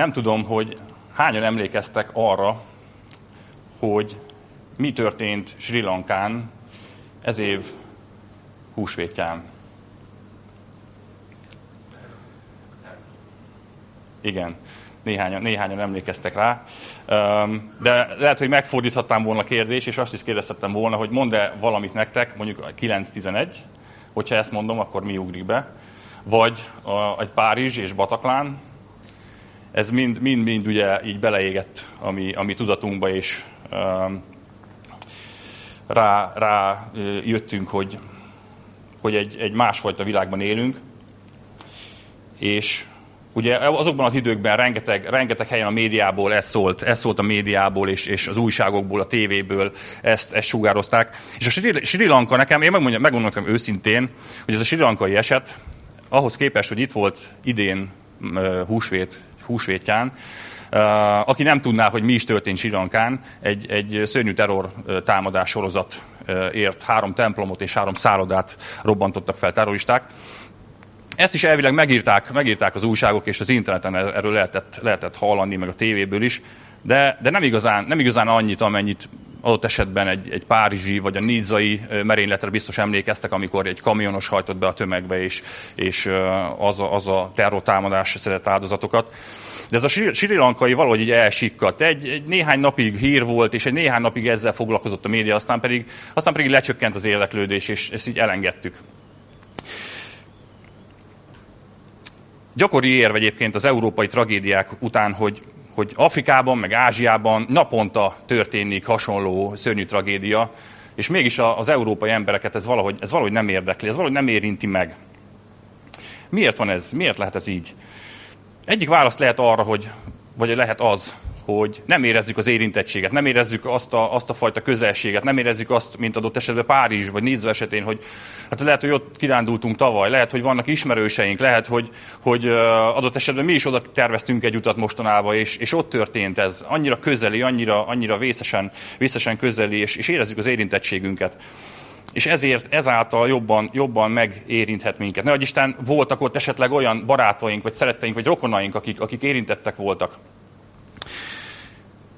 Nem tudom, hogy hányan emlékeztek arra, hogy mi történt Sri Lankán ez év húsvétján. Igen, néhányan, néhányan emlékeztek rá. De lehet, hogy megfordíthattam volna a kérdést, és azt is kérdezhettem volna, hogy mond-e valamit nektek, mondjuk 9-11, hogyha ezt mondom, akkor mi ugrik be. Vagy egy Párizs és Bataklán, ez mind, mind, mind ugye így beleégett a mi, a mi tudatunkba, és um, rá, rá jöttünk, hogy, hogy egy, egy másfajta világban élünk, és Ugye azokban az időkben rengeteg, rengeteg helyen a médiából ez szólt, ez szólt a médiából és, és az újságokból, a tévéből ezt, ezt sugározták. És a Sri, Sri Lanka nekem, én megmondjam, megmondom nekem őszintén, hogy ez a Sri Lankai eset, ahhoz képest, hogy itt volt idén húsvét, húsvétján, aki nem tudná, hogy mi is történt Sri egy, egy szörnyű terror támadás sorozat ért. Három templomot és három szállodát robbantottak fel terroristák. Ezt is elvileg megírták, megírták az újságok, és az interneten erről lehetett, lehetett hallani, meg a tévéből is, de, de nem, igazán, nem igazán annyit, amennyit adott esetben egy, egy párizsi vagy a nízai merényletre biztos emlékeztek, amikor egy kamionos hajtott be a tömegbe, és, és az, a, az a terrortámadás szedett áldozatokat. De ez a Sri Lankai valahogy így elsikkadt. Egy, egy néhány napig hír volt, és egy néhány napig ezzel foglalkozott a média, aztán pedig, aztán pedig lecsökkent az érdeklődés, és ezt így elengedtük. Gyakori érv egyébként az európai tragédiák után, hogy, hogy Afrikában, meg Ázsiában naponta történik hasonló szörnyű tragédia, és mégis az európai embereket ez valahogy, ez valahogy nem érdekli, ez valahogy nem érinti meg. Miért van ez? Miért lehet ez így? Egyik válasz lehet arra, hogy, vagy lehet az, hogy nem érezzük az érintettséget, nem érezzük azt a, azt a fajta közelséget, nem érezzük azt, mint adott esetben Párizs vagy Nizza esetén, hogy hát lehet, hogy ott kirándultunk tavaly, lehet, hogy vannak ismerőseink, lehet, hogy, hogy adott esetben mi is oda terveztünk egy utat mostanában, és, és ott történt ez. Annyira közeli, annyira, annyira vészesen, vészesen közeli, és, és érezzük az érintettségünket és ezért ezáltal jobban, jobban megérinthet minket. Ne, Isten voltak ott esetleg olyan barátaink, vagy szeretteink, vagy rokonaink, akik, akik érintettek voltak.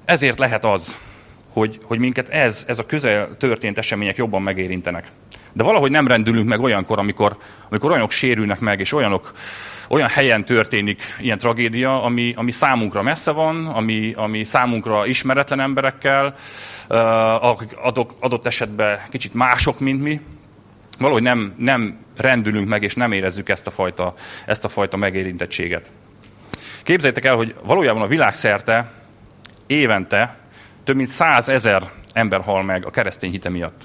Ezért lehet az, hogy, hogy minket ez, ez a közel történt események jobban megérintenek. De valahogy nem rendülünk meg olyankor, amikor, amikor olyanok sérülnek meg, és olyanok, olyan helyen történik ilyen tragédia, ami, ami számunkra messze van, ami, ami számunkra ismeretlen emberekkel, akik adott esetben kicsit mások, mint mi. Valahogy nem, nem rendülünk meg, és nem érezzük ezt a fajta, ezt a fajta megérintettséget. Képzeljétek el, hogy valójában a világszerte évente több mint százezer ember hal meg a keresztény hite miatt.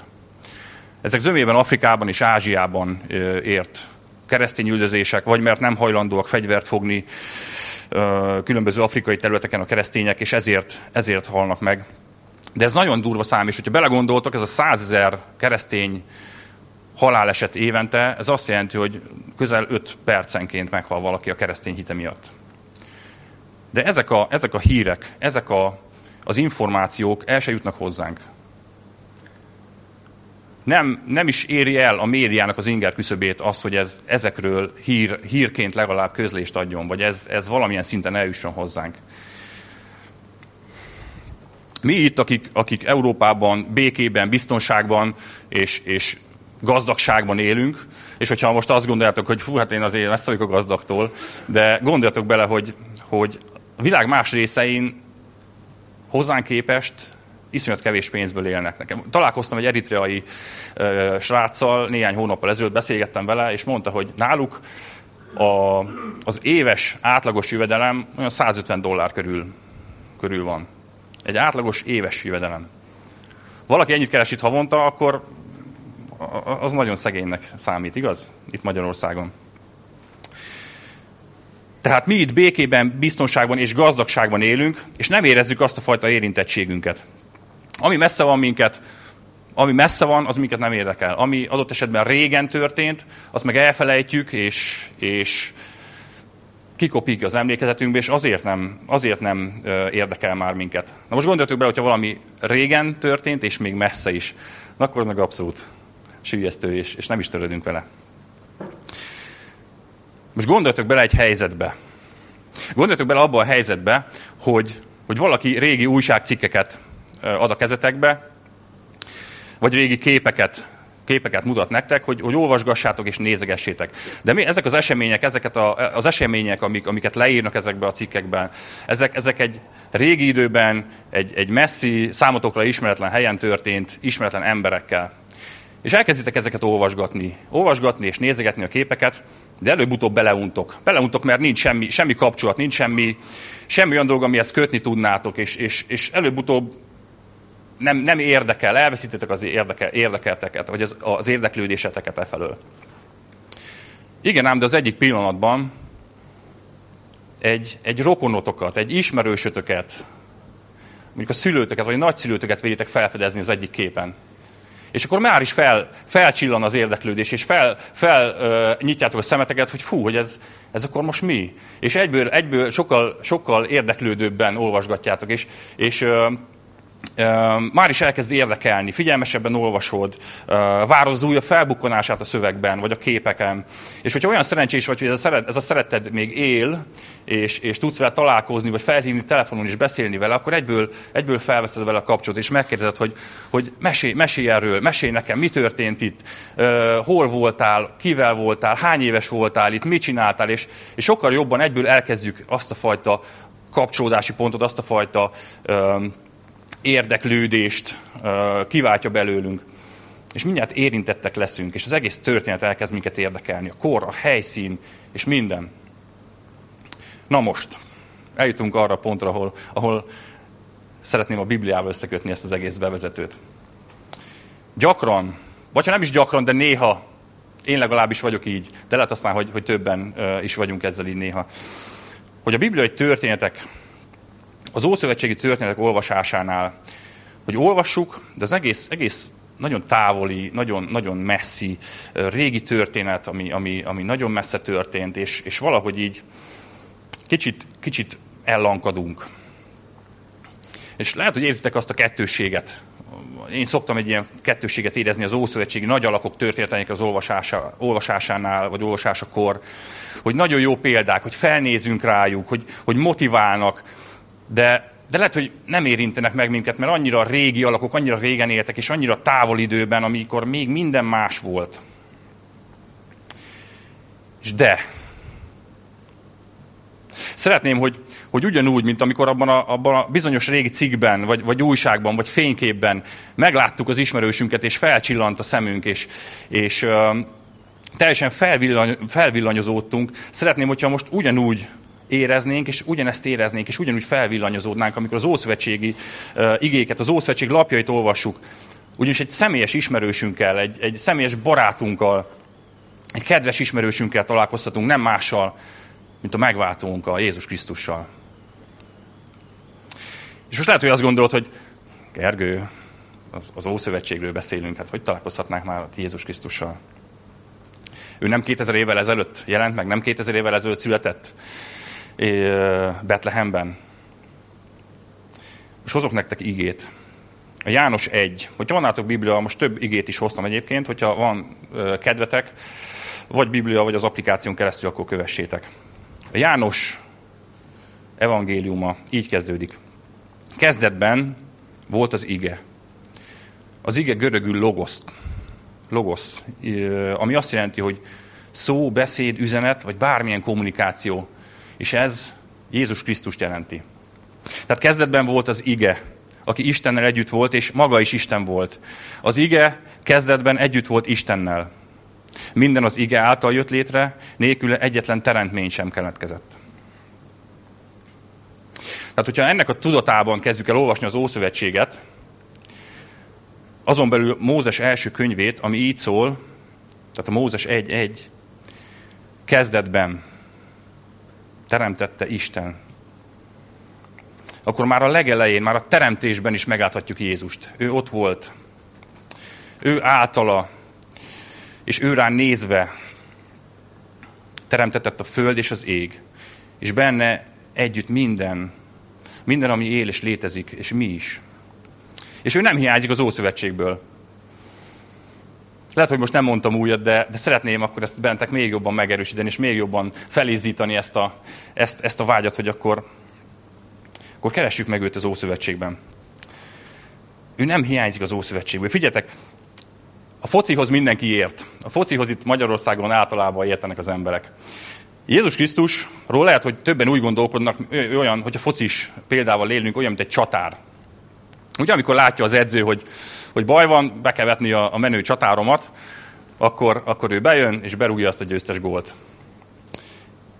Ezek zömében Afrikában és Ázsiában ért keresztény üldözések, vagy mert nem hajlandóak fegyvert fogni különböző afrikai területeken a keresztények, és ezért, ezért halnak meg. De ez nagyon durva szám, és hogyha belegondoltok, ez a százezer keresztény haláleset évente, ez azt jelenti, hogy közel 5 percenként meghal valaki a keresztény hite miatt. De ezek a, ezek a hírek, ezek a, az információk el se jutnak hozzánk. Nem, nem is éri el a médiának az inger küszöbét az, hogy ez, ezekről hír, hírként legalább közlést adjon, vagy ez, ez valamilyen szinten eljusson hozzánk. Mi itt, akik, akik Európában békében, biztonságban és, és gazdagságban élünk, és hogyha most azt gondoljátok, hogy fú, hát én azért messze vagyok a gazdagtól, de gondoljatok bele, hogy, hogy a világ más részein hozzánk képest iszonyat kevés pénzből élnek nekem. Találkoztam egy eritreai ö, sráccal, néhány hónappal ezelőtt beszélgettem vele, és mondta, hogy náluk a, az éves átlagos jövedelem olyan 150 dollár körül, körül van. Egy átlagos éves jövedelem. Valaki ennyit keres itt havonta, akkor az nagyon szegénynek számít, igaz? Itt Magyarországon. Tehát mi itt békében, biztonságban és gazdagságban élünk, és nem érezzük azt a fajta érintettségünket. Ami messze van minket, ami messze van, az minket nem érdekel. Ami adott esetben régen történt, azt meg elfelejtjük, és, és kikopik az emlékezetünkbe, és azért nem, azért nem érdekel már minket. Na most gondoljatok bele, hogyha valami régen történt, és még messze is, na akkor meg abszolút sülyeztő, és, és nem is törődünk vele. Most gondoljatok bele egy helyzetbe. Gondoljatok bele abba a helyzetbe, hogy, hogy valaki régi újságcikkeket ad a kezetekbe, vagy régi képeket képeket mutat nektek, hogy, hogy olvasgassátok és nézegessétek. De mi, ezek az események, ezeket a, az események, amik, amiket leírnak ezekbe a cikkekben, ezek, ezek egy régi időben, egy, egy messzi, számotokra ismeretlen helyen történt, ismeretlen emberekkel. És elkezditek ezeket olvasgatni, olvasgatni és nézegetni a képeket, de előbb-utóbb beleuntok. Beleuntok, mert nincs semmi, semmi kapcsolat, nincs semmi, semmi olyan dolog, amihez kötni tudnátok, és, és, és előbb-utóbb nem, nem érdekel, elveszítetek az érdeke, érdekelteket, vagy az, az érdeklődéseteket e felől. Igen ám, de az egyik pillanatban egy, egy rokonotokat, egy ismerősötöket, mondjuk a szülőtöket, vagy a nagyszülőtöket véljetek felfedezni az egyik képen. És akkor már is fel, felcsillan az érdeklődés, és fel, fel uh, nyitjátok a szemeteket, hogy fú, hogy ez, ez akkor most mi? És egyből, egyből sokkal, sokkal érdeklődőbben olvasgatjátok, és, és uh, már is elkezd érdekelni, figyelmesebben olvasod, várod az újabb felbukkanását a szövegben, vagy a képeken. És hogyha olyan szerencsés vagy, hogy ez a, szeret, ez a szereted még él, és, és tudsz vele találkozni, vagy felhívni telefonon és beszélni vele, akkor egyből, egyből felveszed vele a kapcsolatot, és megkérdezed, hogy, hogy mesélj, mesélj erről, mesélj nekem, mi történt itt, hol voltál, kivel voltál, hány éves voltál itt, mit csináltál, és, és sokkal jobban egyből elkezdjük azt a fajta kapcsolódási pontot, azt a fajta érdeklődést kiváltja belőlünk. És mindjárt érintettek leszünk, és az egész történet elkezd minket érdekelni. A kor, a helyszín, és minden. Na most, eljutunk arra a pontra, ahol, ahol szeretném a Bibliával összekötni ezt az egész bevezetőt. Gyakran, vagy ha nem is gyakran, de néha, én legalábbis vagyok így, de lehet aztán, hogy, hogy többen is vagyunk ezzel így néha, hogy a bibliai történetek az Ószövetségi történetek olvasásánál, hogy olvassuk, de az egész, egész nagyon távoli, nagyon, nagyon messzi, régi történet, ami, ami, ami nagyon messze történt, és, és valahogy így kicsit, kicsit ellankadunk. És lehet, hogy érzitek azt a kettőséget. Én szoktam egy ilyen kettőséget érezni az Ószövetségi nagy alakok történetének az olvasása, olvasásánál, vagy olvasásakor, hogy nagyon jó példák, hogy felnézünk rájuk, hogy, hogy motiválnak, de, de lehet, hogy nem érintenek meg minket, mert annyira régi alakok, annyira régen éltek, és annyira távol időben, amikor még minden más volt. És de, szeretném, hogy, hogy ugyanúgy, mint amikor abban a, abban a bizonyos régi cikkben, vagy, vagy újságban, vagy fényképben megláttuk az ismerősünket, és felcsillant a szemünk, és, és uh, teljesen felvillany, felvillanyozódtunk. Szeretném, hogyha most ugyanúgy éreznénk, és ugyanezt éreznénk, és ugyanúgy felvillanyozódnánk, amikor az Ószövetségi igéket, az Ószövetség lapjait olvassuk. Ugyanis egy személyes ismerősünkkel, egy, egy személyes barátunkkal, egy kedves ismerősünkkel találkoztatunk, nem mással, mint a megváltónk, a Jézus Krisztussal. És most lehet, hogy azt gondolod, hogy Gergő, az, az Ószövetségről beszélünk, hát hogy találkozhatnánk már Jézus Krisztussal? Ő nem 2000 évvel ezelőtt jelent meg, nem 2000 évvel ezelőtt született, Betlehemben. És hozok nektek igét. A János 1. Hogyha van nálatok Biblia, most több igét is hoztam egyébként, hogyha van kedvetek, vagy Biblia, vagy az applikáción keresztül, akkor kövessétek. A János evangéliuma így kezdődik. Kezdetben volt az ige. Az ige görögül logoszt. Logosz, ami azt jelenti, hogy szó, beszéd, üzenet, vagy bármilyen kommunikáció és ez Jézus Krisztust jelenti. Tehát kezdetben volt az ige, aki Istennel együtt volt, és maga is Isten volt. Az ige kezdetben együtt volt Istennel. Minden az ige által jött létre, nélkül egyetlen teremtmény sem keletkezett. Tehát, hogyha ennek a tudatában kezdjük el olvasni az Ószövetséget, azon belül Mózes első könyvét, ami így szól, tehát a Mózes 1.1, kezdetben teremtette Isten. Akkor már a legelején, már a teremtésben is megláthatjuk Jézust. Ő ott volt. Ő általa, és ő rá nézve teremtetett a föld és az ég. És benne együtt minden, minden, ami él és létezik, és mi is. És ő nem hiányzik az Ószövetségből. Lehet, hogy most nem mondtam újat, de, de szeretném akkor ezt bentek még jobban megerősíteni, és még jobban felízítani ezt a, ezt, ezt a vágyat, hogy akkor, akkor keressük meg őt az Ószövetségben. Ő nem hiányzik az Ószövetségből. Figyeljetek, a focihoz mindenki ért. A focihoz itt Magyarországon általában értenek az emberek. Jézus Krisztusról lehet, hogy többen úgy gondolkodnak, olyan, hogy a focis példával élünk, olyan, mint egy csatár. Ugye, amikor látja az edző, hogy, hogy baj van, be kell vetni a, a menő csatáromat, akkor, akkor ő bejön, és berúgja azt a győztes gólt.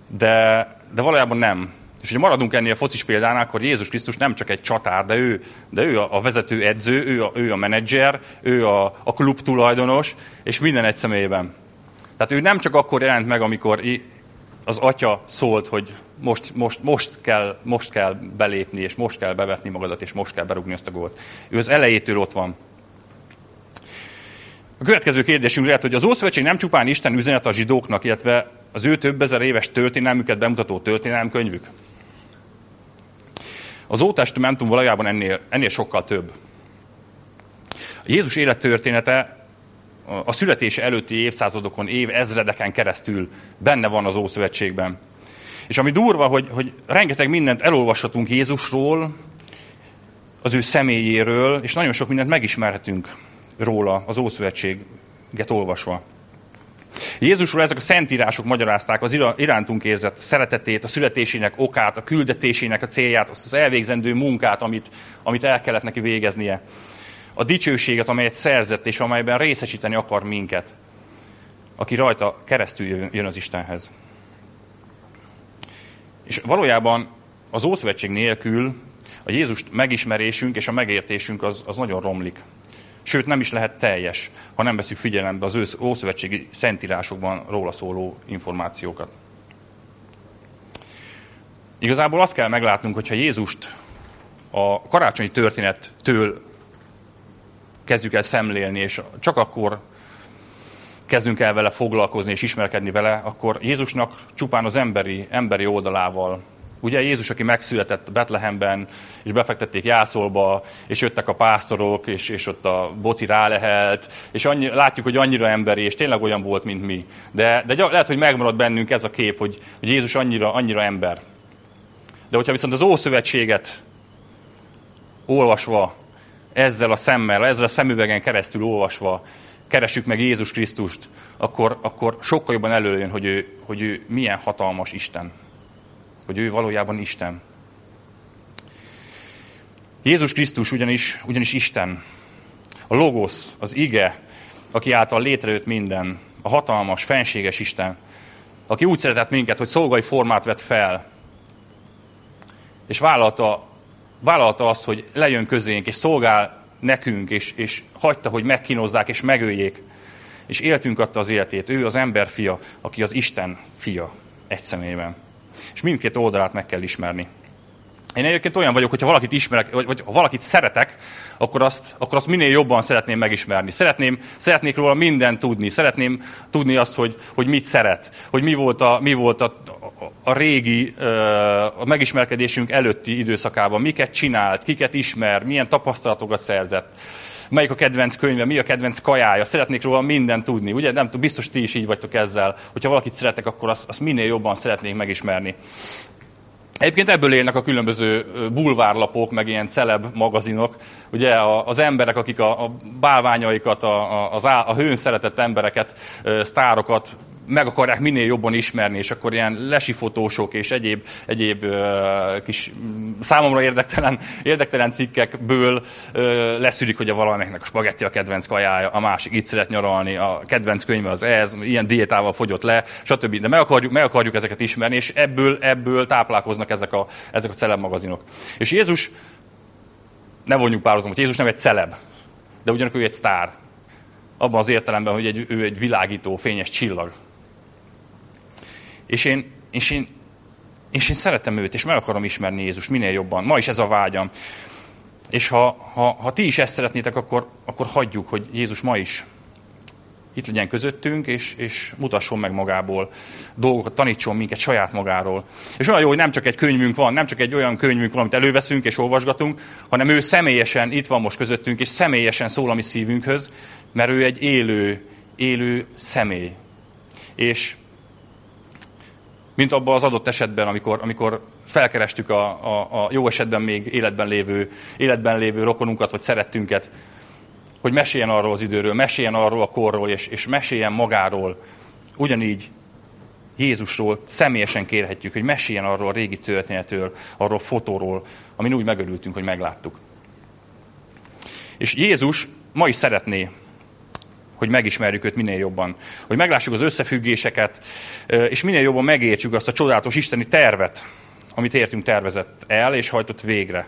De, de valójában nem. És hogy maradunk ennél a focis példánál, akkor Jézus Krisztus nem csak egy csatár, de ő, de ő a, vezető edző, ő a, ő a menedzser, ő a, a klub tulajdonos, és minden egy személyben. Tehát ő nem csak akkor jelent meg, amikor az atya szólt, hogy most, most, most, kell, most kell belépni, és most kell bevetni magadat, és most kell berúgni azt a gólt. Ő az elejétől ott van. A következő kérdésünk lehet, hogy az Ószövetség nem csupán Isten üzenet a zsidóknak, illetve az ő több ezer éves történelmüket bemutató történelmkönyvük? Az Ótestamentum valójában ennél, ennél sokkal több. A Jézus élettörténete a születése előtti évszázadokon, év ezredeken keresztül benne van az Ószövetségben. És ami durva, hogy, hogy rengeteg mindent elolvashatunk Jézusról, az ő személyéről, és nagyon sok mindent megismerhetünk róla az Ószövetséget olvasva. Jézusról ezek a szentírások magyarázták az irántunk érzett szeretetét, a születésének okát, a küldetésének a célját, azt az elvégzendő munkát, amit, amit el kellett neki végeznie. A dicsőséget, amelyet szerzett, és amelyben részesíteni akar minket, aki rajta keresztül jön az Istenhez. És valójában az Ószövetség nélkül a Jézust megismerésünk és a megértésünk az, az nagyon romlik. Sőt, nem is lehet teljes, ha nem veszük figyelembe az ószövetségi szentírásokban róla szóló információkat. Igazából azt kell meglátnunk, hogyha Jézust a karácsonyi történettől kezdjük el szemlélni, és csak akkor kezdünk el vele foglalkozni és ismerkedni vele, akkor Jézusnak csupán az emberi, emberi oldalával Ugye Jézus, aki megszületett Betlehemben, és befektették Jászolba, és jöttek a pásztorok, és, és ott a boci rálehelt, és annyi, látjuk, hogy annyira emberi, és tényleg olyan volt, mint mi. De, de lehet, hogy megmarad bennünk ez a kép, hogy, hogy Jézus annyira, annyira ember. De hogyha viszont az Ószövetséget olvasva, ezzel a szemmel, ezzel a szemüvegen keresztül olvasva, keressük meg Jézus Krisztust, akkor, akkor sokkal jobban előjön, hogy ő, hogy ő milyen hatalmas Isten hogy ő valójában Isten. Jézus Krisztus ugyanis, ugyanis Isten. A Logosz, az ige, aki által létrejött minden, a hatalmas, fenséges Isten, aki úgy szeretett minket, hogy szolgai formát vett fel, és vállalta, vállalta azt, hogy lejön közénk, és szolgál nekünk, és, és hagyta, hogy megkínozzák, és megöljék, és éltünk adta az életét. Ő az ember fia, aki az Isten fia egy személyben. És mindkét oldalát meg kell ismerni. Én egyébként olyan vagyok, hogyha valakit ismerek, vagy, vagy ha valakit szeretek, akkor azt, akkor azt minél jobban szeretném megismerni. Szeretném, szeretnék róla mindent tudni. Szeretném tudni azt, hogy, hogy mit szeret. Hogy mi volt a, mi volt a, a, régi a megismerkedésünk előtti időszakában. Miket csinált, kiket ismer, milyen tapasztalatokat szerzett melyik a kedvenc könyve, mi a kedvenc kajája, szeretnék róla mindent tudni. Ugye, nem tudom, biztos ti is így vagytok ezzel. Hogyha valakit szeretek, akkor azt, azt minél jobban szeretnék megismerni. Egyébként ebből élnek a különböző bulvárlapok, meg ilyen celeb magazinok. Ugye az emberek, akik a, a bálványaikat, a, a, a hőn szeretett embereket, sztárokat meg akarják minél jobban ismerni, és akkor ilyen lesifotósok és egyéb, egyéb kis számomra érdektelen, érdektelen cikkekből leszűrik, hogy a valamelyiknek a spagetti a kedvenc kajája, a másik itt szeret nyaralni, a kedvenc könyve az ez, ilyen diétával fogyott le, stb. De meg akarjuk, meg akarjuk ezeket ismerni, és ebből, ebből táplálkoznak ezek a, ezek a celeb magazinok. És Jézus, ne vonjuk párhuzamot, Jézus nem egy celeb, de ugyanakkor ő egy sztár. Abban az értelemben, hogy egy, ő egy világító, fényes csillag. És én, és én, és én szeretem őt, és meg akarom ismerni Jézus minél jobban. Ma is ez a vágyam. És ha, ha, ha ti is ezt szeretnétek, akkor, akkor hagyjuk, hogy Jézus ma is itt legyen közöttünk, és, és mutasson meg magából dolgokat, tanítson minket saját magáról. És olyan jó, hogy nem csak egy könyvünk van, nem csak egy olyan könyvünk van, amit előveszünk és olvasgatunk, hanem ő személyesen itt van most közöttünk, és személyesen szól a mi szívünkhöz, mert ő egy élő élő személy. És mint abban az adott esetben, amikor, amikor felkerestük a, a, a jó esetben még életben lévő, életben lévő rokonunkat, vagy szerettünket, hogy meséljen arról az időről, meséljen arról a korról, és, és meséljen magáról. Ugyanígy Jézusról személyesen kérhetjük, hogy meséljen arról a régi történetről, arról a fotóról, amin úgy megörültünk, hogy megláttuk. És Jézus ma is szeretné, hogy megismerjük őt minél jobban. Hogy meglássuk az összefüggéseket, és minél jobban megértsük azt a csodálatos isteni tervet, amit értünk tervezett el, és hajtott végre.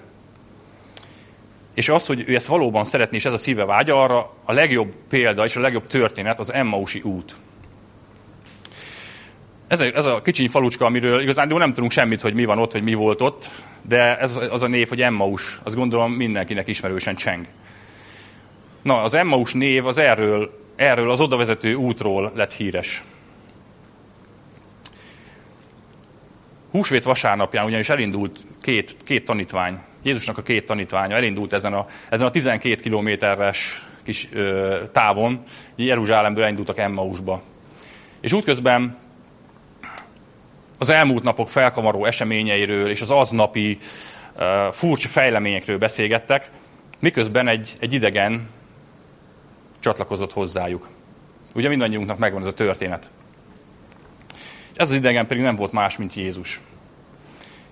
És az, hogy ő ezt valóban szeretné, és ez a szíve vágya, arra a legjobb példa és a legjobb történet az Emmausi út. Ez a, ez a kicsiny falucska, amiről igazán nem tudunk semmit, hogy mi van ott, hogy mi volt ott, de ez az a név, hogy Emmaus, azt gondolom mindenkinek ismerősen cseng. Na, az Emmaus név az erről, erről az odavezető útról lett híres. Húsvét vasárnapján ugyanis elindult két, két tanítvány, Jézusnak a két tanítványa elindult ezen a, ezen a 12 kilométeres kis ö, távon, Jeruzsálemből elindultak Emmausba. És útközben az elmúlt napok felkamaró eseményeiről és az aznapi uh, furcsa fejleményekről beszélgettek, miközben egy, egy idegen csatlakozott hozzájuk. Ugye mindannyiunknak megvan ez a történet. Ez az idegen pedig nem volt más, mint Jézus.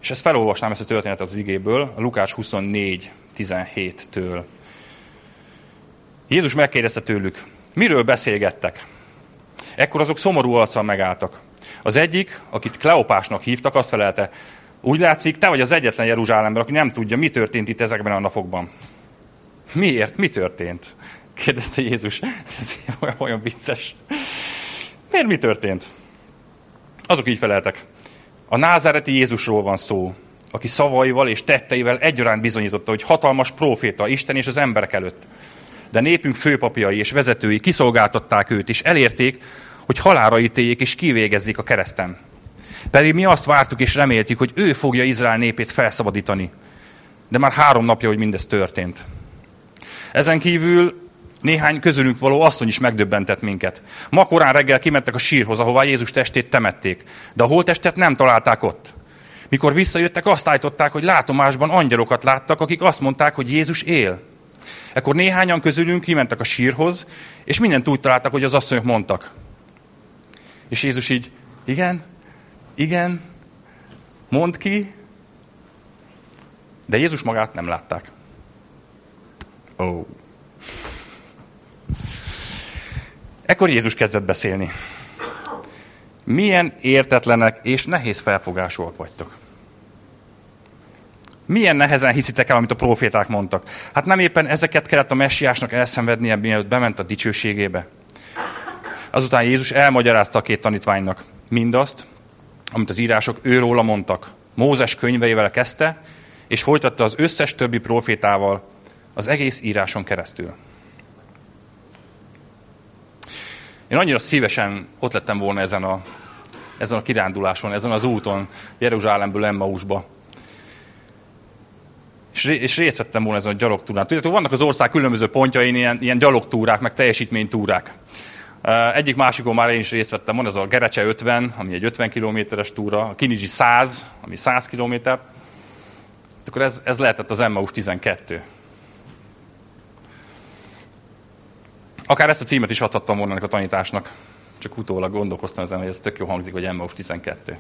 És ezt felolvasnám ezt a történetet az igéből, a Lukács 24, 17-től. Jézus megkérdezte tőlük, miről beszélgettek? Ekkor azok szomorú arccal megálltak. Az egyik, akit Kleopásnak hívtak, azt felelte, úgy látszik, te vagy az egyetlen Jeruzsálemben, aki nem tudja, mi történt itt ezekben a napokban. Miért? Mi történt? Kérdezte Jézus. Ez olyan, vicces. Miért mi történt? Azok így feleltek. A názáreti Jézusról van szó, aki szavaival és tetteivel egyaránt bizonyította, hogy hatalmas proféta Isten és az emberek előtt. De népünk főpapjai és vezetői kiszolgáltatták őt, és elérték, hogy halára ítéljék és kivégezzék a kereszten. Pedig mi azt vártuk és reméltük, hogy ő fogja Izrael népét felszabadítani. De már három napja, hogy mindez történt. Ezen kívül néhány közülünk való asszony is megdöbbentett minket. Ma korán reggel kimentek a sírhoz, ahová Jézus testét temették, de a holttestet nem találták ott. Mikor visszajöttek, azt állították, hogy látomásban angyalokat láttak, akik azt mondták, hogy Jézus él. Ekkor néhányan közülünk kimentek a sírhoz, és mindent úgy találtak, hogy az asszonyok mondtak. És Jézus így, igen, igen, mond ki, de Jézus magát nem látták. Oh. Ekkor Jézus kezdett beszélni. Milyen értetlenek és nehéz felfogásúak vagytok. Milyen nehezen hiszitek el, amit a proféták mondtak. Hát nem éppen ezeket kellett a messiásnak elszenvednie, mielőtt bement a dicsőségébe. Azután Jézus elmagyarázta a két tanítványnak mindazt, amit az írások őróla mondtak. Mózes könyveivel kezdte, és folytatta az összes többi profétával az egész íráson keresztül. Én annyira szívesen ott lettem volna ezen a, ezen a kiránduláson, ezen az úton, Jeruzsálemből Emmausba. És, és részt vettem volna ezen a gyalogtúrán. Tudjátok, vannak az ország különböző pontjain ilyen, ilyen gyalogtúrák, meg teljesítménytúrák. Egyik másikon már én is részt vettem, van ez a Gerecse 50, ami egy 50 kilométeres túra, a Kinizsi 100, ami 100 kilométer. Akkor ez, ez lehetett az Emmaus 12. Akár ezt a címet is adhattam volna ennek a tanításnak. Csak utólag gondolkoztam ezen, hogy ez tök jó hangzik, hogy Emmaus 12.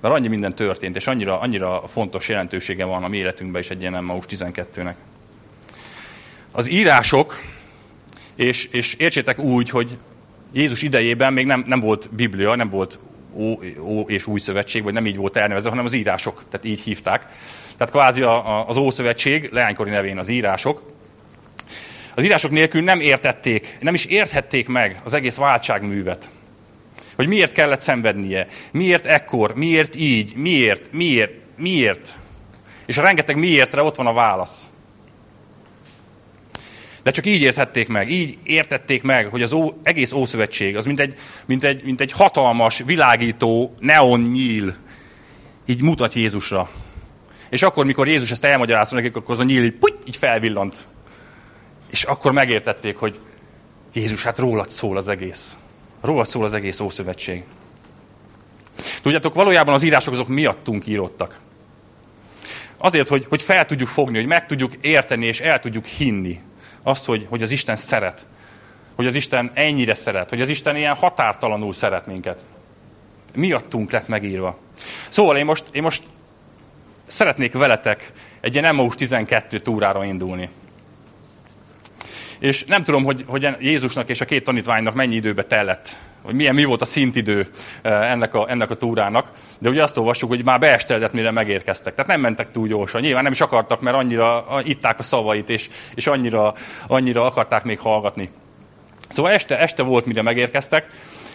Mert annyi minden történt, és annyira, annyira fontos jelentősége van a mi életünkben is egy ilyen Emmaus 12-nek. Az írások, és, és értsétek úgy, hogy Jézus idejében még nem, nem volt Biblia, nem volt Ó, Ó és Új Szövetség, vagy nem így volt elnevezve, hanem az írások, tehát így hívták. Tehát kvázi a, a, az Ószövetség, leánykori nevén az írások, az írások nélkül nem értették, nem is érthették meg az egész váltságművet. Hogy miért kellett szenvednie, miért ekkor, miért így, miért, miért, miért. És a rengeteg miértre ott van a válasz. De csak így érthették meg, így értették meg, hogy az ó, egész Ószövetség az mint egy, mint, egy, mint egy hatalmas, világító neon nyíl, így mutat Jézusra. És akkor, mikor Jézus ezt elmagyarázta nekik, akkor az a nyíl így, puty, így felvillant. És akkor megértették, hogy Jézus, hát rólad szól az egész. Rólad szól az egész Ószövetség. Tudjátok, valójában az írások azok miattunk írottak. Azért, hogy, hogy fel tudjuk fogni, hogy meg tudjuk érteni és el tudjuk hinni azt, hogy, hogy az Isten szeret. Hogy az Isten ennyire szeret. Hogy az Isten ilyen határtalanul szeret minket. Miattunk lett megírva. Szóval én most, én most szeretnék veletek egy ilyen Emmaus 12 túrára indulni. És nem tudom, hogy, hogy Jézusnak és a két tanítványnak mennyi időbe tellett, hogy milyen, mi volt a szintidő eh, ennek a, ennek a túrának, de ugye azt olvassuk, hogy már beesteledett, mire megérkeztek. Tehát nem mentek túl gyorsan. Nyilván nem is akartak, mert annyira itták a szavait, és, és annyira, annyira akarták még hallgatni. Szóval este, este volt, mire megérkeztek.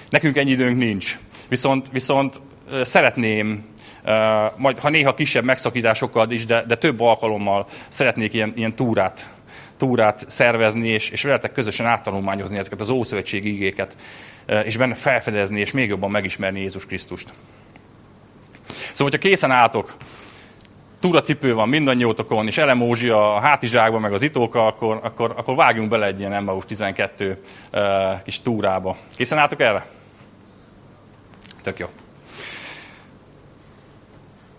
Nekünk ennyi időnk nincs. Viszont, viszont eh, szeretném majd ha néha kisebb megszakításokkal is, de, de több alkalommal szeretnék ilyen, ilyen túrát, túrát szervezni, és, és veletek közösen áttanulmányozni ezeket az Ószövetségi igéket, és benne felfedezni, és még jobban megismerni Jézus Krisztust. Szóval, hogyha készen álltok, túracipő van mindannyiótokon, és elemózsi a hátizsákban, meg az itóka, akkor, akkor, akkor vágjunk bele egy ilyen Emmaus 12 uh, kis túrába. Készen álltok erre? Tök jó.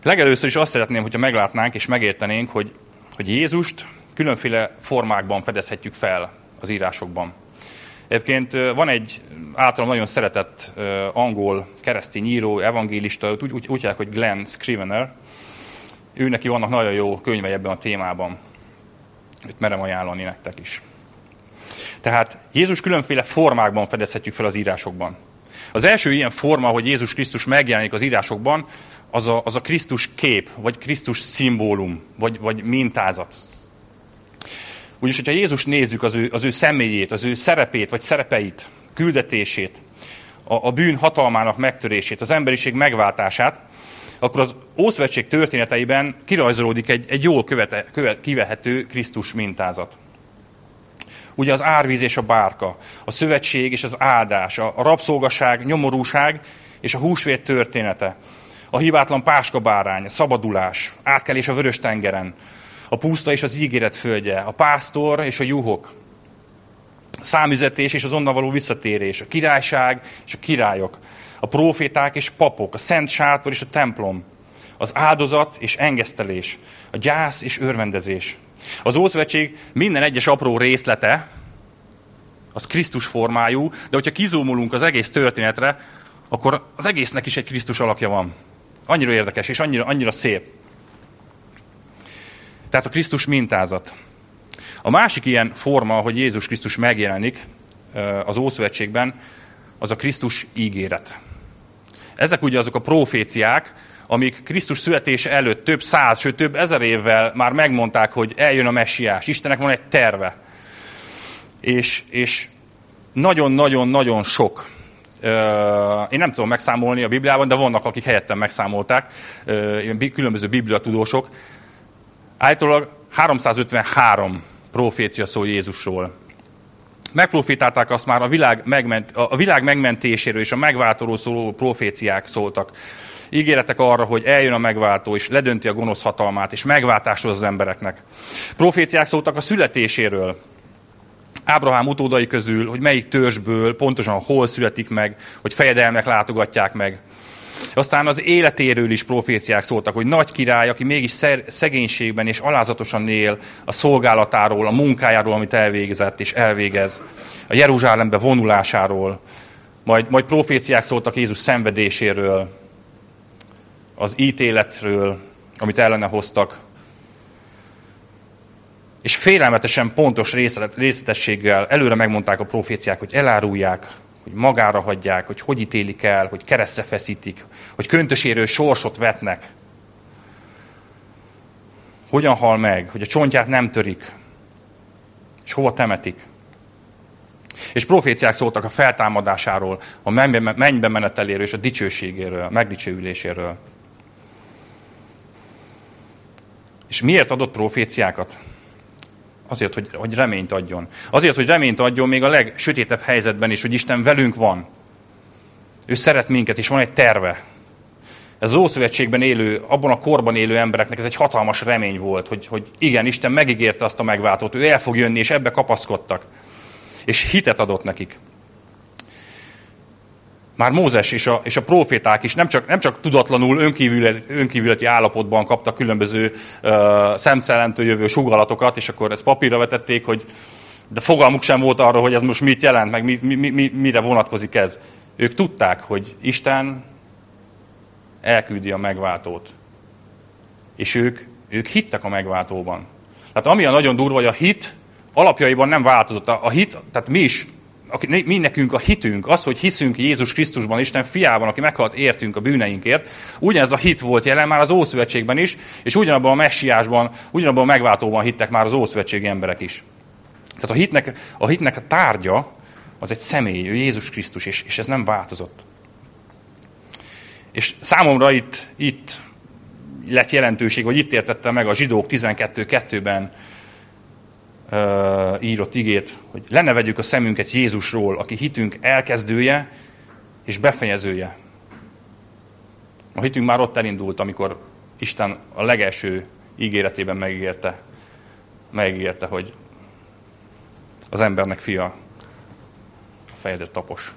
Legelőször is azt szeretném, hogyha meglátnánk és megértenénk, hogy, hogy Jézust különféle formákban fedezhetjük fel az írásokban. Egyébként van egy általam nagyon szeretett angol keresztény író, evangélista, úgy, úgy, úgy hogy Glenn Scrivener. Ő neki vannak nagyon jó könyvei ebben a témában. Őt merem ajánlani nektek is. Tehát Jézus különféle formákban fedezhetjük fel az írásokban. Az első ilyen forma, hogy Jézus Krisztus megjelenik az írásokban, az a, az a Krisztus kép, vagy Krisztus szimbólum, vagy, vagy mintázat. Úgyis, hogyha Jézus nézzük az ő, az ő személyét, az ő szerepét, vagy szerepeit, küldetését, a, a bűn hatalmának megtörését, az emberiség megváltását, akkor az Ószövetség történeteiben kirajzolódik egy, egy jól követe, követ, kivehető Krisztus mintázat. Ugye az árvíz és a bárka, a szövetség és az áldás, a rabszolgaság, nyomorúság és a húsvét története, a hibátlan páskabárány, a szabadulás, átkelés a vörös tengeren, a puszta és az ígéret földje, a pásztor és a juhok, számüzetés és az onnan való visszatérés, a királyság és a királyok, a proféták és papok, a szent sátor és a templom, az áldozat és engesztelés, a gyász és örvendezés. Az Ószövetség minden egyes apró részlete, az Krisztus formájú, de hogyha kizúmulunk az egész történetre, akkor az egésznek is egy Krisztus alakja van. Annyira érdekes, és annyira, annyira szép. Tehát a Krisztus mintázat. A másik ilyen forma, hogy Jézus Krisztus megjelenik az Ószövetségben, az a Krisztus ígéret. Ezek ugye azok a proféciák, amik Krisztus születése előtt több száz, sőt több ezer évvel már megmondták, hogy eljön a messiás. Istennek van egy terve. És, és nagyon-nagyon-nagyon sok én nem tudom megszámolni a Bibliában, de vannak, akik helyettem megszámolták, különböző bibliatudósok. Állítólag 353 profécia szól Jézusról. Megprofitálták azt már a világ, megment, a világ megmentéséről és a megváltóról szóló proféciák szóltak. Ígéretek arra, hogy eljön a megváltó, és ledönti a gonosz hatalmát, és megváltásról az embereknek. Proféciák szóltak a születéséről, Ábrahám utódai közül, hogy melyik törzsből pontosan hol születik meg, hogy fejedelmek látogatják meg. Aztán az életéről is proféciák szóltak, hogy nagy király, aki mégis szegénységben és alázatosan él a szolgálatáról, a munkájáról, amit elvégzett és elvégez, a Jeruzsálembe vonulásáról, majd, majd proféciák szóltak Jézus szenvedéséről, az ítéletről, amit ellene hoztak, és félelmetesen pontos részletességgel előre megmondták a proféciák, hogy elárulják, hogy magára hagyják, hogy hogy ítélik el, hogy keresztre feszítik, hogy köntöséről sorsot vetnek. Hogyan hal meg, hogy a csontját nem törik, és hova temetik. És proféciák szóltak a feltámadásáról, a mennybe meneteléről és a dicsőségéről, a megdicsőüléséről. És miért adott proféciákat? Azért, hogy, hogy reményt adjon. Azért, hogy reményt adjon még a legsötétebb helyzetben is, hogy Isten velünk van. Ő szeret minket, és van egy terve. Ez az Ószövetségben élő, abban a korban élő embereknek ez egy hatalmas remény volt, hogy, hogy igen, Isten megígérte azt a megváltót, ő el fog jönni, és ebbe kapaszkodtak. és hitet adott nekik. Már Mózes és a, és a proféták is nem csak, nem csak tudatlanul önkívületi, önkívületi állapotban kaptak különböző uh, szemcelentől jövő sugalatokat, és akkor ezt papírra vetették, hogy de fogalmuk sem volt arra, hogy ez most mit jelent, meg mi, mi, mi, mire vonatkozik ez. Ők tudták, hogy Isten elküldi a megváltót. És ők, ők hittek a megváltóban. Tehát ami a nagyon durva, hogy a hit alapjaiban nem változott. A hit, tehát mi is, mi nekünk a hitünk, az, hogy hiszünk Jézus Krisztusban, Isten fiában, aki meghalt értünk a bűneinkért, ugyanez a hit volt jelen már az Ószövetségben is, és ugyanabban a messiásban, ugyanabban a megváltóban hittek már az Ószövetségi emberek is. Tehát a hitnek, a hitnek a tárgya az egy személy, ő Jézus Krisztus, és, és ez nem változott. És számomra itt, itt lett jelentőség, vagy itt értette meg a zsidók 12.2-ben uh, írott igét, hogy lenevegyük a szemünket Jézusról, aki hitünk elkezdője és befejezője. A hitünk már ott elindult, amikor Isten a legelső ígéretében megígérte, megígérte, hogy az embernek fia a fejedet tapos.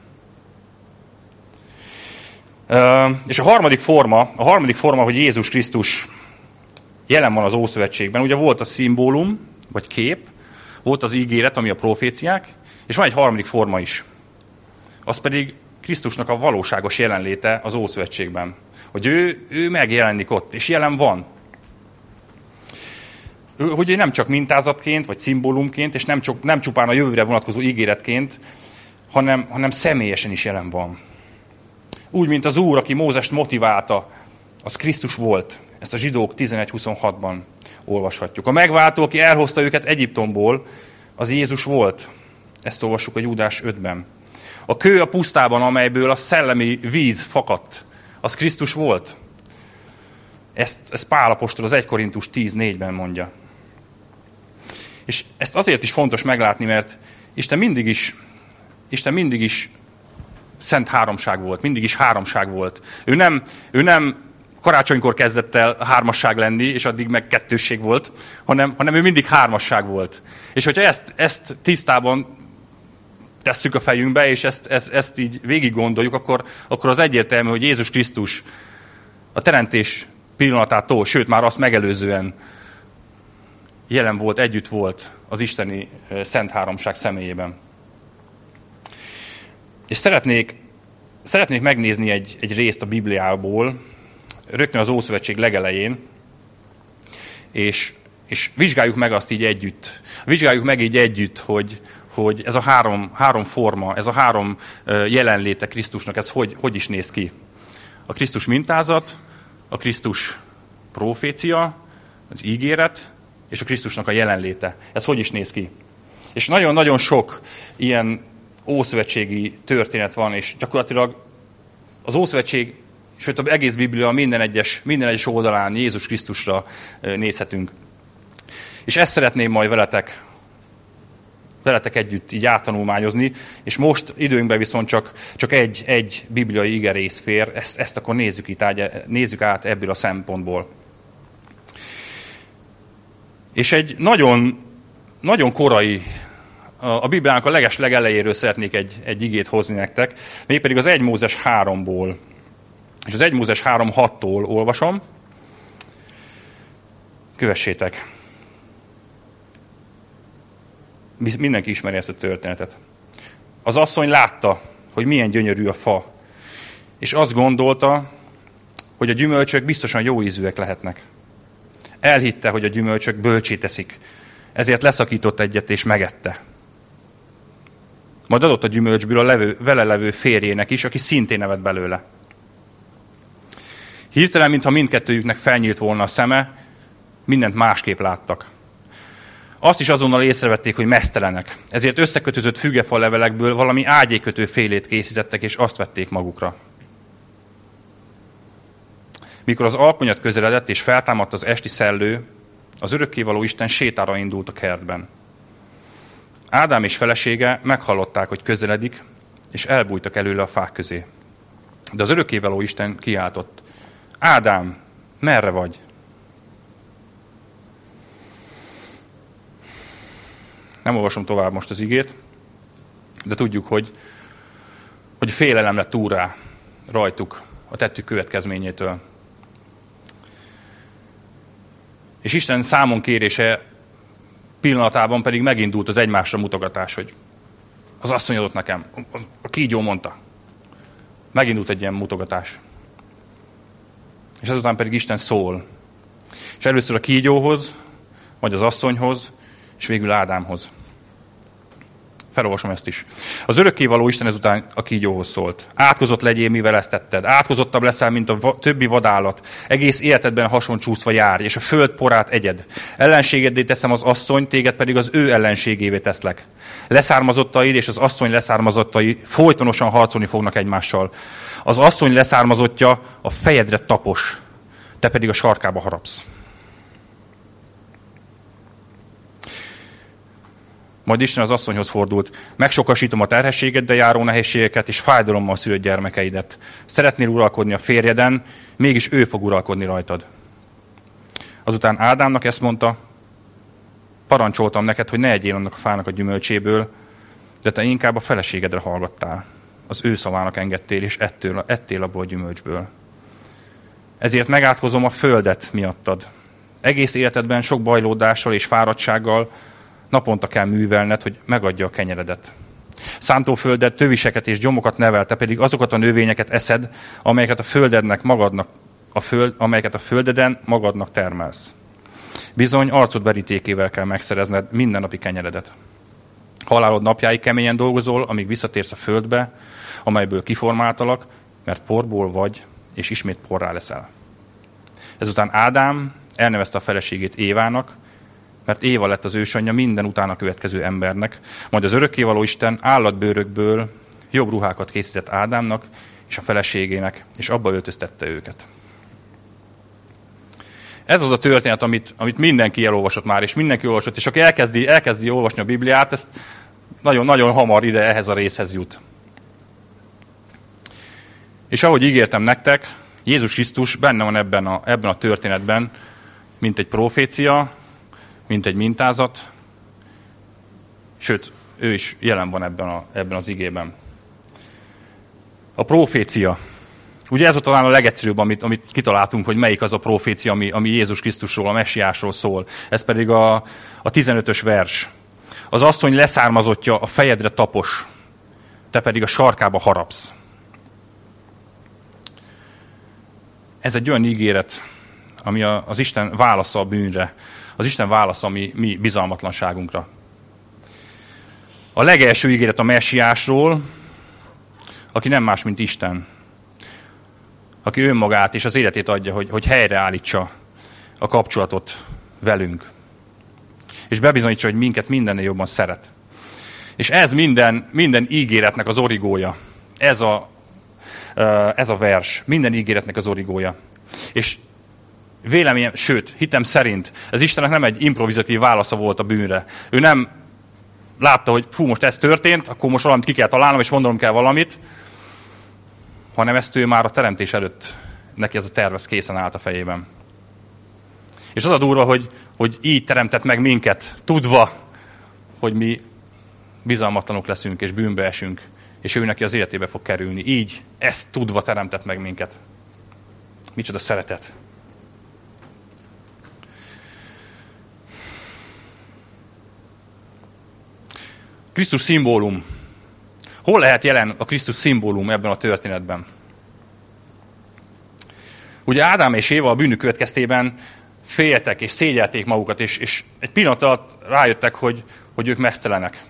És a harmadik forma, a harmadik forma, hogy Jézus Krisztus jelen van az Ószövetségben. Ugye volt a szimbólum, vagy kép, volt az ígéret, ami a proféciák, és van egy harmadik forma is. Az pedig Krisztusnak a valóságos jelenléte az Ószövetségben. Hogy ő, ő megjelenik ott, és jelen van. Ő, hogy ő nem csak mintázatként, vagy szimbólumként, és nem, csak, nem csupán a jövőre vonatkozó ígéretként, hanem, hanem személyesen is jelen van. Úgy, mint az Úr, aki Mózest motiválta, az Krisztus volt. Ezt a zsidók 11.26-ban olvashatjuk. A megváltó, aki elhozta őket Egyiptomból, az Jézus volt. Ezt olvassuk a Júdás 5-ben. A kő a pusztában, amelyből a szellemi víz fakadt, az Krisztus volt. Ezt, ezt Pál apostol az 1 Korintus 10.4-ben mondja. És ezt azért is fontos meglátni, mert Isten mindig is, Isten mindig is szent háromság volt, mindig is háromság volt. Ő nem, ő nem karácsonykor kezdett el hármasság lenni, és addig meg kettősség volt, hanem, hanem ő mindig hármasság volt. És hogyha ezt, ezt tisztában tesszük a fejünkbe, és ezt, ezt, ezt így végig gondoljuk, akkor, akkor az egyértelmű, hogy Jézus Krisztus a teremtés pillanatától, sőt már azt megelőzően jelen volt, együtt volt az isteni eh, szent háromság személyében. És szeretnék, szeretnék megnézni egy, egy részt a Bibliából, rögtön az Ószövetség legelején, és, és vizsgáljuk meg azt így együtt. Vizsgáljuk meg így együtt, hogy, hogy ez a három, három forma, ez a három jelenléte Krisztusnak, ez hogy, hogy is néz ki. A Krisztus mintázat, a Krisztus profécia, az ígéret, és a Krisztusnak a jelenléte. Ez hogy is néz ki? És nagyon-nagyon sok ilyen ószövetségi történet van, és gyakorlatilag az Ószövetség, sőt az egész Biblia minden egyes, minden egyes oldalán Jézus Krisztusra nézhetünk. És ezt szeretném majd veletek, veletek együtt így áttanulmányozni, és most időnkben viszont csak, csak egy, egy bibliai igerész fér, ezt, ezt akkor nézzük, itt, nézzük át ebből a szempontból. És egy nagyon, nagyon korai a Bibliának a leges legelejéről szeretnék egy, egy igét hozni nektek, mégpedig az 1 Mózes 3-ból. És az 1 Mózes 3.6-tól olvasom. Kövessétek. Mindenki ismeri ezt a történetet. Az asszony látta, hogy milyen gyönyörű a fa, és azt gondolta, hogy a gyümölcsök biztosan jó ízűek lehetnek. Elhitte, hogy a gyümölcsök bölcsé teszik, ezért leszakított egyet és megette. Majd adott a gyümölcsből a levő, vele levő férjének is, aki szintén nevet belőle. Hirtelen, mintha mindkettőjüknek felnyílt volna a szeme, mindent másképp láttak. Azt is azonnal észrevették, hogy mesztelenek. Ezért összekötözött fügefa levelekből valami ágyékötő félét készítettek, és azt vették magukra. Mikor az alkonyat közeledett, és feltámadt az esti szellő, az örökkévaló Isten sétára indult a kertben. Ádám és felesége meghallották, hogy közeledik, és elbújtak előle a fák közé. De az örökkévaló Isten kiáltott. Ádám, merre vagy? Nem olvasom tovább most az igét. de tudjuk, hogy, hogy félelem lett túrá rajtuk a tettük következményétől. És Isten számon kérése pillanatában pedig megindult az egymásra mutogatás, hogy az asszony adott nekem, a kígyó mondta. Megindult egy ilyen mutogatás. És azután pedig Isten szól. És először a kígyóhoz, majd az asszonyhoz, és végül Ádámhoz. Felolvasom ezt is. Az örökkévaló Isten ezután a kígyóhoz szólt. Átkozott legyél, mivel ezt tetted. Átkozottabb leszel, mint a va- többi vadállat. Egész életedben hason csúszva jár, és a föld porát egyed. Ellenségeddé teszem az asszony, téged pedig az ő ellenségévé teszlek. Leszármazottaid és az asszony leszármazottai folytonosan harcolni fognak egymással. Az asszony leszármazottja a fejedre tapos, te pedig a sarkába harapsz. Majd Isten az asszonyhoz fordult. Megsokasítom a terhességeddel járó nehézségeket, és fájdalommal szülött gyermekeidet. Szeretnél uralkodni a férjeden, mégis ő fog uralkodni rajtad. Azután Ádámnak ezt mondta, parancsoltam neked, hogy ne egyél annak a fának a gyümölcséből, de te inkább a feleségedre hallgattál. Az ő szavának engedtél, és ettől, ettél abból a gyümölcsből. Ezért megátkozom a földet miattad. Egész életedben sok bajlódással és fáradtsággal naponta kell művelned, hogy megadja a kenyeredet. Szántóföldet, töviseket és gyomokat nevelte, pedig azokat a növényeket eszed, amelyeket a földednek magadnak, a föld, amelyeket a földeden magadnak termelsz. Bizony arcod verítékével kell megszerezned mindennapi kenyeredet. Halálod napjáig keményen dolgozol, amíg visszatérsz a földbe, amelyből kiformáltalak, mert porból vagy, és ismét porrá leszel. Ezután Ádám elnevezte a feleségét Évának, mert Éva lett az ősanyja minden utána következő embernek. Majd az örökkévaló Isten állatbőrökből jobb ruhákat készített Ádámnak és a feleségének, és abba öltöztette őket. Ez az a történet, amit, amit mindenki elolvasott már, és mindenki olvasott, és aki elkezdi, elkezdi olvasni a Bibliát, ezt nagyon-nagyon hamar ide ehhez a részhez jut. És ahogy ígértem nektek, Jézus Krisztus benne van ebben a, ebben a történetben, mint egy profécia, mint egy mintázat, sőt, ő is jelen van ebben, a, ebben az igében. A profécia. Ugye ez volt talán a legegyszerűbb, amit, amit kitaláltunk, hogy melyik az a profécia, ami, ami Jézus Krisztusról, a messiásról szól. Ez pedig a, a 15-ös vers. Az asszony leszármazottja a fejedre tapos, te pedig a sarkába harapsz. Ez egy olyan ígéret, ami a, az Isten válasza a bűnre, az Isten válasza a mi, mi bizalmatlanságunkra. A legelső ígéret a messiásról, aki nem más, mint Isten. Aki önmagát és az életét adja, hogy, hogy helyreállítsa a kapcsolatot velünk. És bebizonyítsa, hogy minket mindennél jobban szeret. És ez minden, minden ígéretnek az origója. Ez a, ez a vers. Minden ígéretnek az origója. És véleményem, sőt, hitem szerint, ez Istennek nem egy improvizatív válasza volt a bűnre. Ő nem látta, hogy fú, most ez történt, akkor most valamit ki kell találnom, és mondanom kell valamit, hanem ezt ő már a teremtés előtt neki ez a tervez készen állt a fejében. És az a durva, hogy, hogy így teremtett meg minket, tudva, hogy mi bizalmatlanok leszünk, és bűnbe esünk, és ő neki az életébe fog kerülni. Így, ezt tudva teremtett meg minket. Micsoda szeretet. Krisztus szimbólum. Hol lehet jelen a Krisztus szimbólum ebben a történetben? Ugye Ádám és Éva a bűnük következtében féltek és szégyelték magukat, és, és egy pillanat alatt rájöttek, hogy, hogy ők mesztelenek.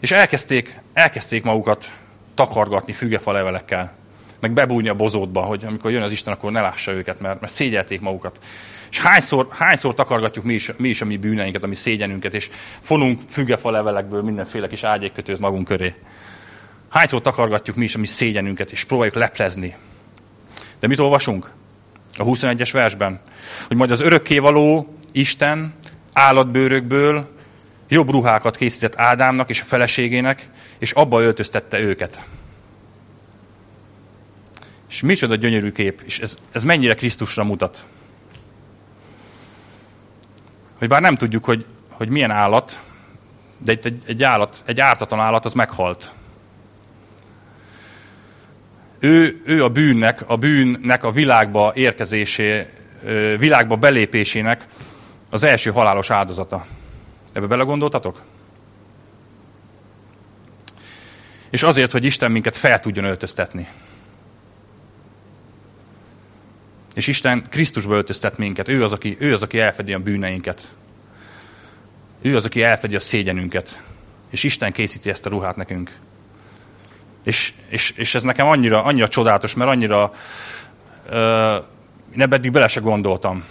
És elkezdték, elkezdték magukat takargatni fügefa levelekkel, meg bebújni a bozótba, hogy amikor jön az Isten, akkor ne lássa őket, mert, mert szégyelték magukat. És hányszor, hányszor takargatjuk mi is, mi is a mi bűneinket, a mi szégyenünket, és fonunk fügefa levelekből mindenféle kis ágyékkötőt magunk köré. Hányszor takargatjuk mi is a mi szégyenünket, és próbáljuk leplezni. De mit olvasunk? A 21-es versben. Hogy majd az örökkévaló Isten állatbőrökből jobb ruhákat készített Ádámnak és a feleségének, és abba öltöztette őket. És micsoda gyönyörű kép, és ez, ez mennyire Krisztusra mutat hogy bár nem tudjuk, hogy, hogy milyen állat, De itt egy, egy, állat, egy ártatlan állat az meghalt. Ő, ő a bűnnek, a bűnnek a világba érkezésé, világba belépésének az első halálos áldozata. Ebbe belegondoltatok? És azért, hogy Isten minket fel tudjon öltöztetni. És Isten Krisztusba öltöztet minket. Ő az, aki, ő az, aki elfedi a bűneinket. Ő az, aki elfedi a szégyenünket. És Isten készíti ezt a ruhát nekünk. És, és, és ez nekem annyira, annyira csodálatos, mert annyira uh, nem eddig bele se gondoltam.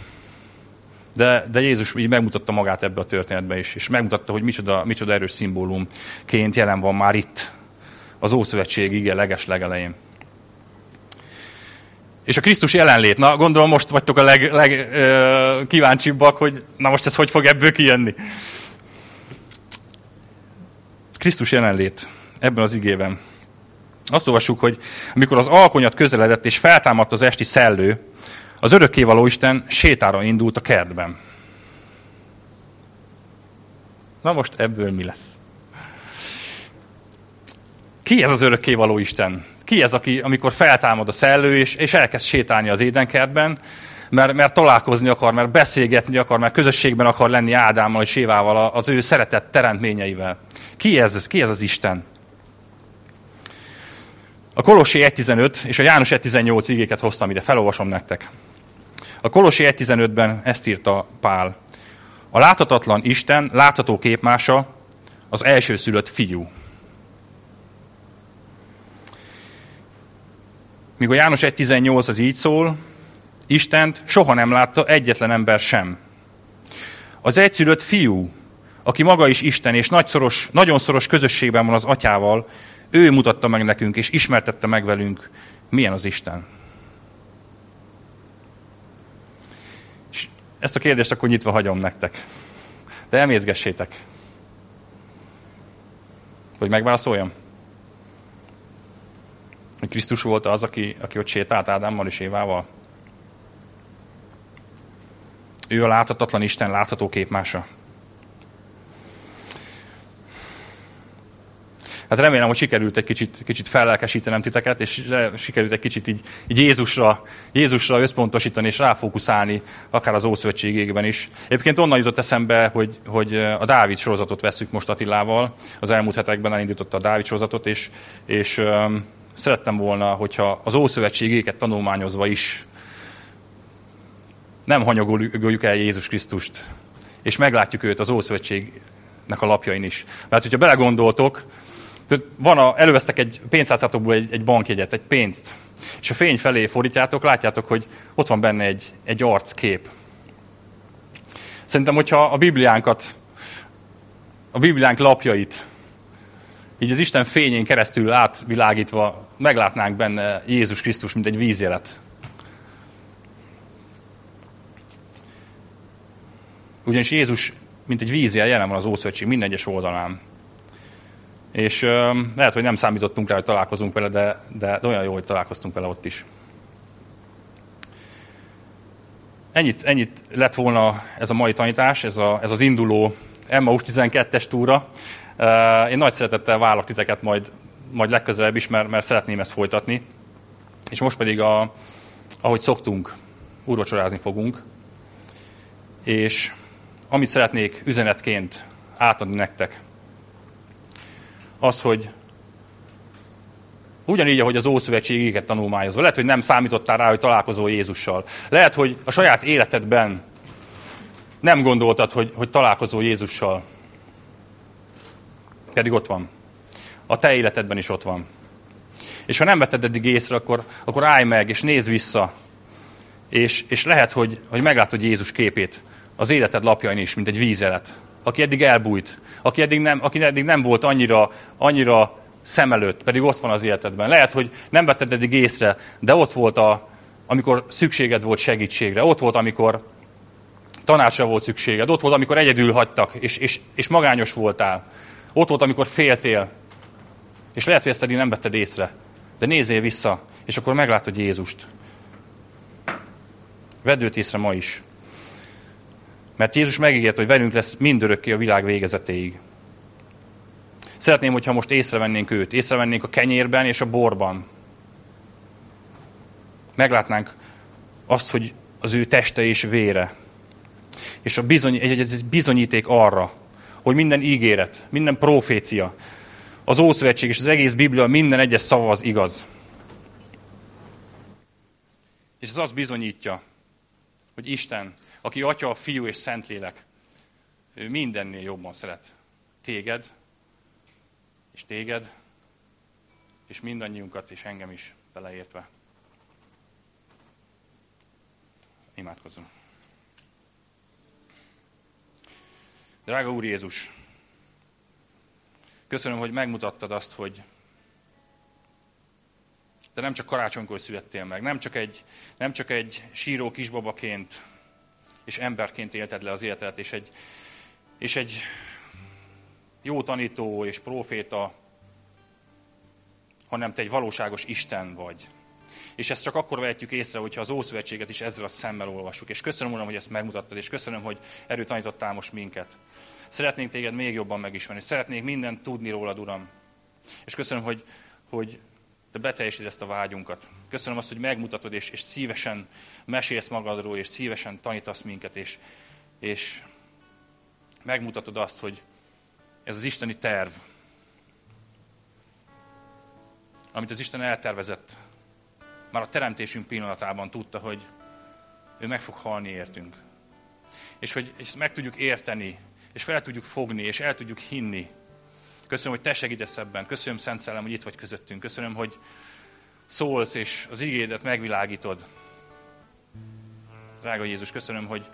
De, de Jézus így megmutatta magát ebbe a történetbe is, és megmutatta, hogy micsoda, micsoda erős szimbólumként jelen van már itt, az Ószövetség ige leges legelején. És a Krisztus jelenlét, na gondolom most vagytok a legkíváncsibbak, leg, hogy na most ez hogy fog ebből kijönni. Krisztus jelenlét ebben az igében. Azt olvassuk, hogy amikor az alkonyat közeledett és feltámadt az esti szellő, az örökkévaló Isten sétára indult a kertben. Na most ebből mi lesz? Ki ez az örökkévaló Isten? Ki ez, aki, amikor feltámad a szellő, és, és elkezd sétálni az édenkertben, mert, mert találkozni akar, mert beszélgetni akar, mert közösségben akar lenni Ádámmal és Évával, az ő szeretett teremtményeivel. Ki ez? Ki ez az Isten? A Kolossi 1.15 és a János 1.18 igéket hoztam ide, felolvasom nektek. A Kolossi 1.15-ben ezt írta Pál. A láthatatlan Isten látható képmása az elsőszülött fiú. Míg a János 1.18 az így szól, Istent soha nem látta egyetlen ember sem. Az egyszülött fiú, aki maga is Isten, és nagyszoros, nagyon szoros közösségben van az atyával, ő mutatta meg nekünk, és ismertette meg velünk, milyen az Isten. És ezt a kérdést akkor nyitva hagyom nektek. De emészgessétek. Hogy megválaszoljam? Krisztus volt az, aki, aki ott sétált Ádámmal és Évával? Ő a láthatatlan Isten látható képmása. Hát remélem, hogy sikerült egy kicsit, kicsit fellelkesítenem titeket, és sikerült egy kicsit így, így Jézusra, Jézusra összpontosítani és ráfókuszálni, akár az Ószövetségében is. Egyébként onnan jutott eszembe, hogy, hogy a Dávid sorozatot veszük most Attilával. Az elmúlt hetekben elindította a Dávid sorozatot, és, és um, szerettem volna, hogyha az Ószövetségéket tanulmányozva is nem hanyagoljuk el Jézus Krisztust, és meglátjuk őt az Ószövetségnek a lapjain is. Mert hogyha belegondoltok, van a, elővesztek egy pénztárcátokból egy, egy bankjegyet, egy pénzt, és a fény felé fordítjátok, látjátok, hogy ott van benne egy, egy arckép. Szerintem, hogyha a Bibliánkat, a Bibliánk lapjait, így az Isten fényén keresztül átvilágítva meglátnánk benne Jézus Krisztus, mint egy vízjelet. Ugyanis Jézus, mint egy vízjel jelen van az Ószövetség minden egyes oldalán. És ö, lehet, hogy nem számítottunk rá, hogy találkozunk vele, de, de, olyan jó, hogy találkoztunk vele ott is. Ennyit, ennyit lett volna ez a mai tanítás, ez, a, ez az induló Emmaus 12-es túra. Én nagy szeretettel várlak titeket majd, majd legközelebb is, mert, mert szeretném ezt folytatni. És most pedig, a, ahogy szoktunk, úrvacsorázni fogunk. És amit szeretnék üzenetként átadni nektek, az, hogy ugyanígy, ahogy az Ószövetségéket tanulmányozva, lehet, hogy nem számítottál rá, hogy találkozol Jézussal. Lehet, hogy a saját életedben nem gondoltad, hogy, hogy találkozol Jézussal. Pedig ott van. A te életedben is ott van. És ha nem vetted eddig észre, akkor, akkor állj meg, és nézz vissza. És, és lehet, hogy, hogy meglátod Jézus képét az életed lapjain is, mint egy vízelet aki eddig elbújt, aki eddig nem, aki eddig nem volt annyira, annyira szem előtt, pedig ott van az életedben. Lehet, hogy nem vetted eddig észre, de ott volt, a, amikor szükséged volt segítségre. Ott volt, amikor tanácsra volt szükséged. Ott volt, amikor egyedül hagytak, és, és, és magányos voltál. Ott volt, amikor féltél. És lehet, hogy ezt eddig nem vetted észre. De nézzél vissza, és akkor meglátod Jézust. Vedd őt észre ma is. Mert Jézus megígért, hogy velünk lesz mindörökké a világ végezetéig. Szeretném, hogyha most észrevennénk őt, észrevennénk a kenyérben és a borban. Meglátnánk azt, hogy az ő teste és vére. És a bizony, egy, egy bizonyíték arra, hogy minden ígéret, minden profécia, az Ószövetség és az egész Biblia minden egyes szava az igaz. És ez azt bizonyítja, hogy Isten, aki Atya, Fiú és Szentlélek, ő mindennél jobban szeret téged, és téged, és mindannyiunkat, és engem is beleértve. Imádkozzunk. Drága Úr Jézus, köszönöm, hogy megmutattad azt, hogy te nem csak karácsonykor születtél meg, nem csak egy, nem csak egy síró kisbabaként és emberként élted le az életet, és egy, és egy jó tanító és proféta, hanem te egy valóságos Isten vagy. És ezt csak akkor vehetjük észre, hogyha az Ószövetséget is ezzel a szemmel olvassuk. És köszönöm, Uram, hogy ezt megmutattad, és köszönöm, hogy erőt tanítottál most minket. Szeretnénk téged még jobban megismerni. Szeretnénk mindent tudni rólad, Uram. És köszönöm, hogy, hogy te beteljesíted ezt a vágyunkat. Köszönöm azt, hogy megmutatod, és, és szívesen mesélsz magadról, és szívesen tanítasz minket, és, és megmutatod azt, hogy ez az isteni terv, amit az Isten eltervezett, már a teremtésünk pillanatában tudta, hogy ő meg fog halni értünk. És hogy ezt meg tudjuk érteni, és fel tudjuk fogni, és el tudjuk hinni. Köszönöm, hogy te segítesz ebben. Köszönöm, Szent Szellem, hogy itt vagy közöttünk. Köszönöm, hogy szólsz, és az igédet megvilágítod. Drága Jézus, köszönöm, hogy,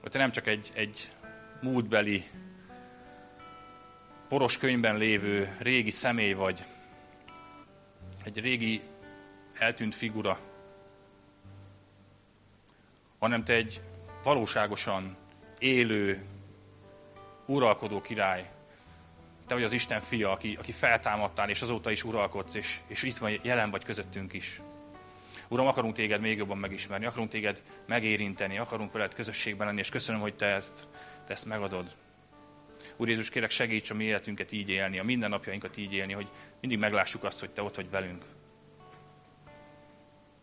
hogy te nem csak egy, egy múltbeli, poros könyvben lévő régi személy vagy, egy régi eltűnt figura, hanem te egy valóságosan élő, uralkodó király. Te vagy az Isten fia, aki, aki feltámadtál, és azóta is uralkodsz, és, és itt van, jelen vagy közöttünk is. Uram, akarunk téged még jobban megismerni, akarunk téged megérinteni, akarunk veled közösségben lenni, és köszönöm, hogy te ezt, te ezt megadod. Úr Jézus, kérek segíts a mi életünket így élni, a mindennapjainkat így élni, hogy mindig meglássuk azt, hogy Te ott vagy velünk.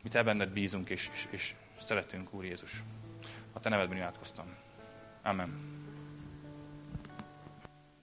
Mi Te benned bízunk, és, és, és szeretünk, Úr Jézus. A Te nevedben imádkoztam. Amen.